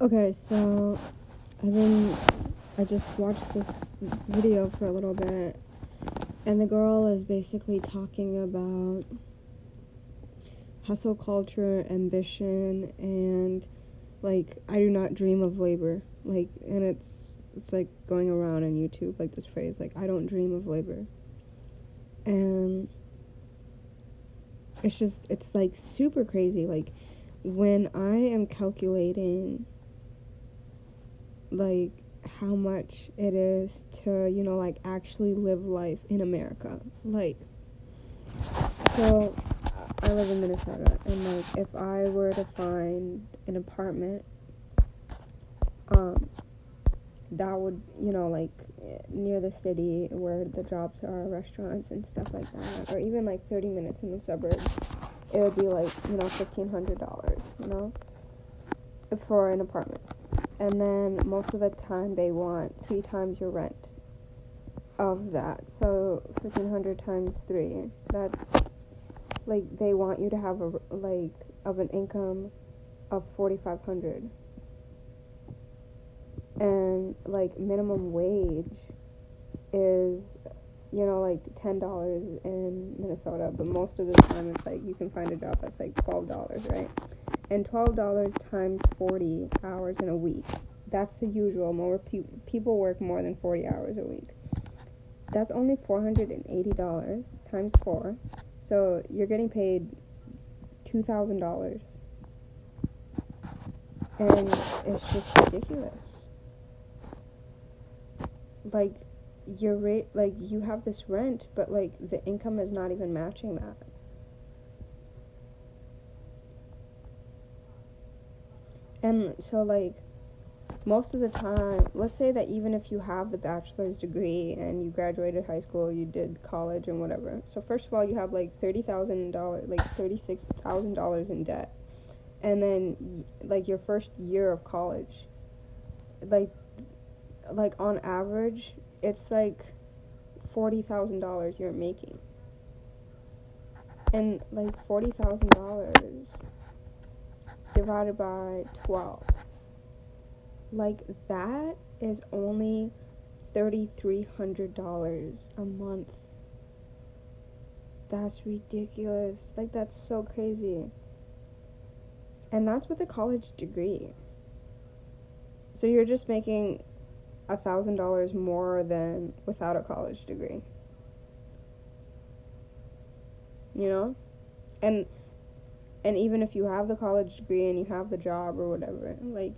Okay, so I've been I just watched this video for a little bit and the girl is basically talking about hustle culture, ambition and like I do not dream of labor. Like and it's it's like going around on YouTube like this phrase like I don't dream of labor. And it's just it's like super crazy like when I am calculating like how much it is to, you know, like actually live life in America. Like, so I live in Minnesota, and like if I were to find an apartment, um, that would, you know, like near the city where the jobs are, restaurants and stuff like that, or even like 30 minutes in the suburbs, it would be like, you know, $1,500, you know, for an apartment and then most of the time they want three times your rent of that. So 1500 times 3. That's like they want you to have a like of an income of 4500 and like minimum wage is you know like $10 in Minnesota but most of the time it's like you can find a job that's like $12 right and $12 times 40 hours in a week. That's the usual. More pe- people work more than 40 hours a week. That's only $480 times 4. So you're getting paid $2,000. And it's just ridiculous. Like your rate like you have this rent, but like the income is not even matching that. And so, like, most of the time, let's say that even if you have the bachelor's degree and you graduated high school, you did college and whatever. So, first of all, you have like $30,000, like $36,000 in debt. And then, like, your first year of college, like, like on average, it's like $40,000 you're making. And like $40,000 divided by 12. Like, that is only $3,300 a month. That's ridiculous. Like, that's so crazy. And that's with a college degree. So you're just making a thousand dollars more than without a college degree. You know? And and even if you have the college degree and you have the job or whatever like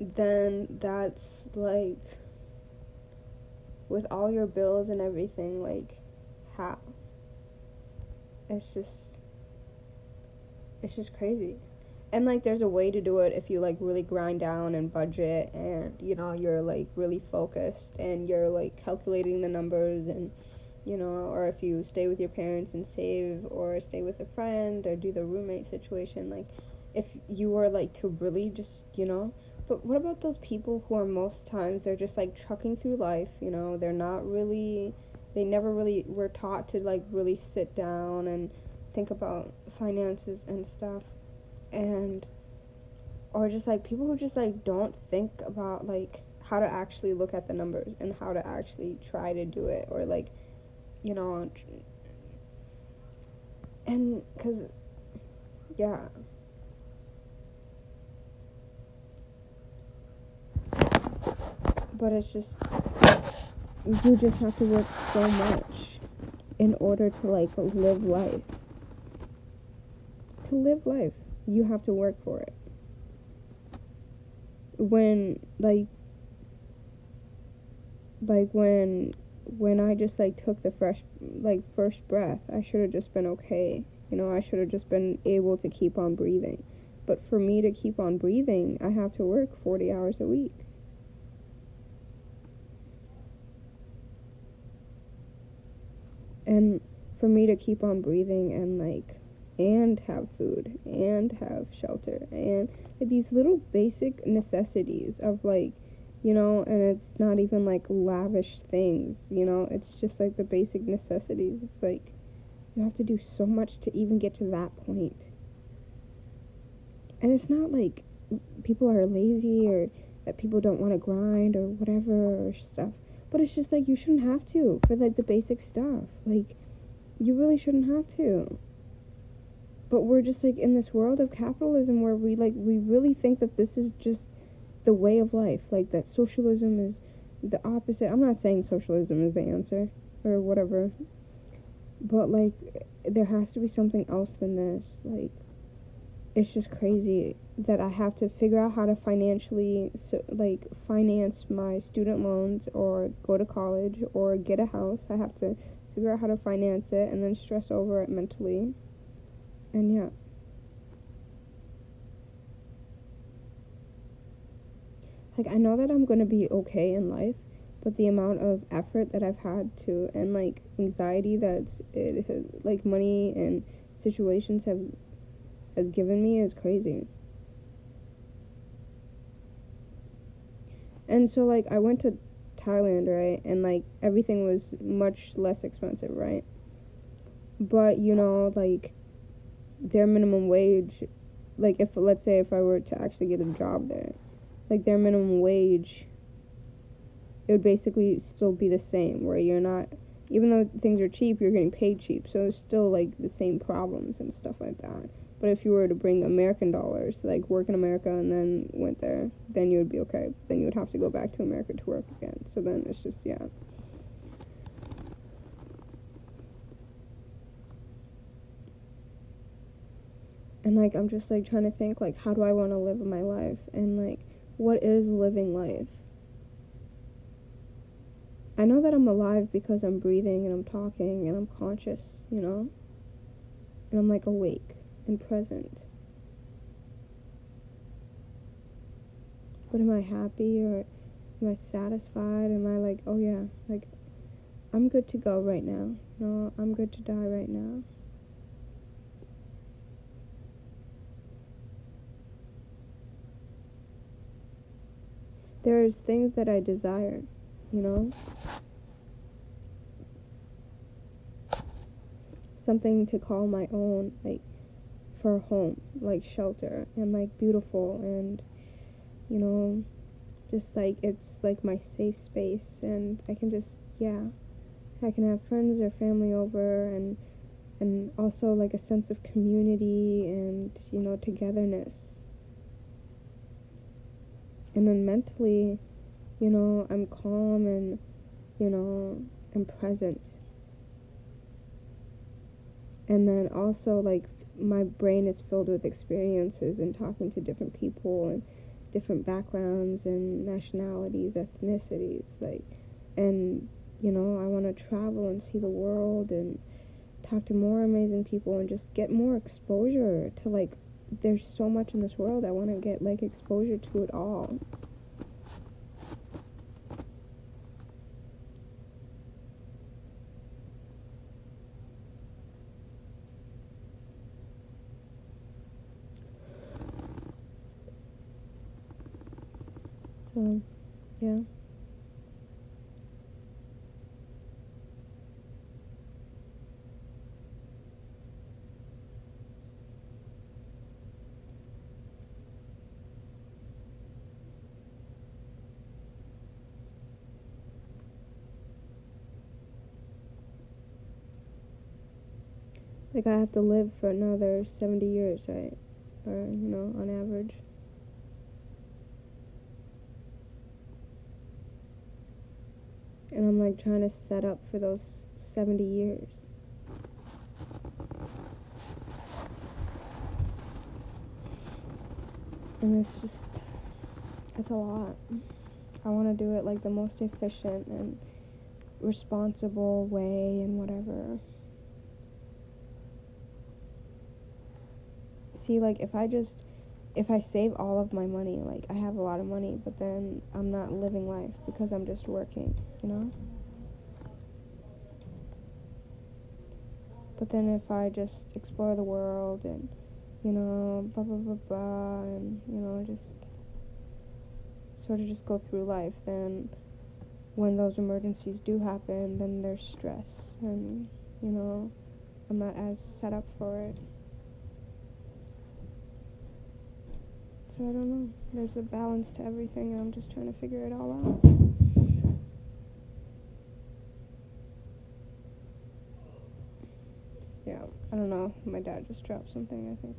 then that's like with all your bills and everything like how? It's just it's just crazy. And like there's a way to do it if you like really grind down and budget and you know you're like really focused and you're like calculating the numbers and you know, or if you stay with your parents and save, or stay with a friend, or do the roommate situation, like, if you were like to really just, you know, but what about those people who are most times they're just like trucking through life, you know, they're not really, they never really were taught to like really sit down and think about finances and stuff, and, or just like people who just like don't think about like how to actually look at the numbers and how to actually try to do it, or like, you know, and because, yeah. But it's just, you just have to work so much in order to like live life. To live life, you have to work for it. When, like, like when when I just like took the fresh like first breath, I should have just been okay. You know, I should have just been able to keep on breathing. But for me to keep on breathing, I have to work 40 hours a week. And for me to keep on breathing and like and have food and have shelter and these little basic necessities of like you know, and it's not even like lavish things, you know, it's just like the basic necessities. It's like you have to do so much to even get to that point. And it's not like people are lazy or that people don't want to grind or whatever or stuff. But it's just like you shouldn't have to for like the basic stuff. Like you really shouldn't have to. But we're just like in this world of capitalism where we like we really think that this is just the way of life, like that socialism is the opposite. I'm not saying socialism is the answer or whatever. But like there has to be something else than this. Like it's just crazy that I have to figure out how to financially so, like finance my student loans or go to college or get a house. I have to figure out how to finance it and then stress over it mentally. And yeah. Like I know that I'm to be okay in life, but the amount of effort that I've had to and like anxiety that's it has like money and situations have has given me is crazy. And so like I went to Thailand, right? And like everything was much less expensive, right? But you know, like their minimum wage like if let's say if I were to actually get a job there, like their minimum wage it would basically still be the same where you're not even though things are cheap, you're getting paid cheap. So it's still like the same problems and stuff like that. But if you were to bring American dollars, like work in America and then went there, then you would be okay. Then you would have to go back to America to work again. So then it's just, yeah. And like, I'm just like trying to think, like, how do I want to live my life? What is living life? I know that I'm alive because I'm breathing and I'm talking and I'm conscious, you know? And I'm like awake and present. But am I happy or am I satisfied? Am I like, oh yeah, like I'm good to go right now. No, I'm good to die right now. There's things that I desire, you know? Something to call my own, like for home, like shelter, and like beautiful, and you know, just like it's like my safe space, and I can just, yeah, I can have friends or family over, and and also like a sense of community and you know togetherness. And then mentally, you know, I'm calm and you know, I'm present. And then also like my brain is filled with experiences and talking to different people and different backgrounds and nationalities, ethnicities, like, and you know, I want to travel and see the world and talk to more amazing people and just get more exposure to like. There's so much in this world. I want to get like exposure to it all. So, yeah. Like I have to live for another 70 years, right? Or, you know, on average. and I'm like trying to set up for those 70 years. And it's just, it's a lot. I want to do it like the most efficient and responsible way and whatever. See, like, if I just if I save all of my money, like I have a lot of money, but then I'm not living life because I'm just working, you know? But then if I just explore the world and, you know, blah, blah, blah, blah, and, you know, just sort of just go through life, then when those emergencies do happen, then there's stress and, you know, I'm not as set up for it. So I don't know. There's a balance to everything, and I'm just trying to figure it all out. Yeah, I don't know. My dad just dropped something, I think.